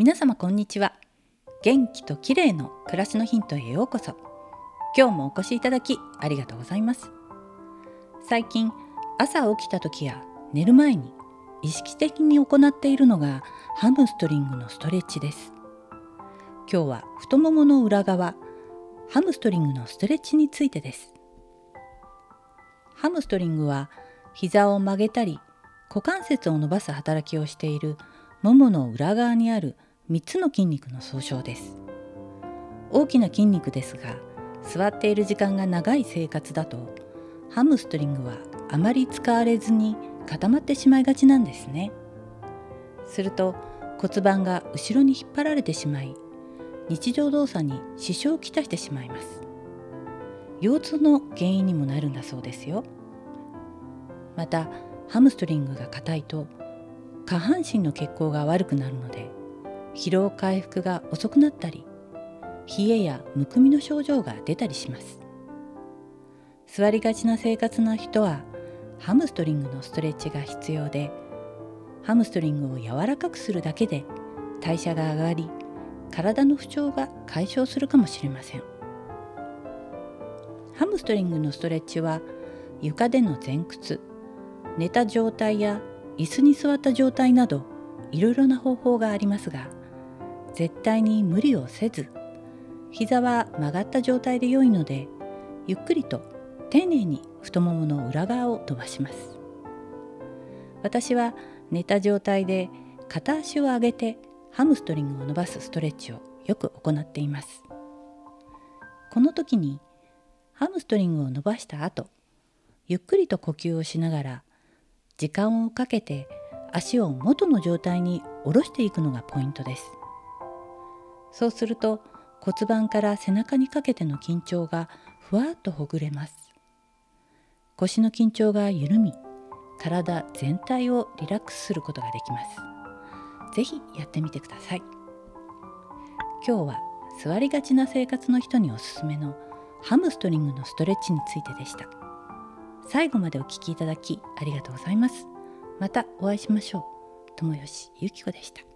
皆様こんにちは。元気と綺麗の暮らしのヒントへようこそ。今日もお越しいただきありがとうございます。最近朝起きた時や寝る前に意識的に行っているのがハムストリングのストレッチです。今日は太ももの裏側ハムストリングのストレッチについてです。ハムストリングは膝を曲げたり股関節を伸ばす働きをしているももの裏側にある3つの筋肉の総称です。大きな筋肉ですが座っている時間が長い生活だとハムストリングはあまり使われずに固まってしまいがちなんですね。すると骨盤が後ろに引っ張られてしまい日常動作に支障をきたしてしまいます。腰痛の原因にもなるんだそうですよ。またハムストリングが硬いと下半身の血行が悪くなるので疲労回復が遅くなったり冷えやむくみの症状が出たりします。座りがちな生活の人はハムストリングのストレッチが必要でハムストリングを柔らかくするだけで代謝が上がり体の不調が解消するかもしれません。ハムストリングのストレッチは床での前屈寝た状態や椅子に座った状態などいろいろな方法がありますが絶対に無理をせず膝は曲がった状態で良いのでゆっくりと丁寧に太ももの裏側を伸ばします。私は寝た状態で片足を上げてハムストリングを伸ばすストレッチをよく行っています。この時にハムストリングを伸ばした後ゆっくりと呼吸をしながら時間をかけて足を元の状態に下ろしていくのがポイントです。そうすると骨盤から背中にかけての緊張がふわっとほぐれます腰の緊張が緩み体全体をリラックスすることができますぜひやってみてください今日は座りがちな生活の人におすすめのハムストリングのストレッチについてでした最後までお聴きいただきありがとうございます。またお会いしましょう。友吉ゆき子でした。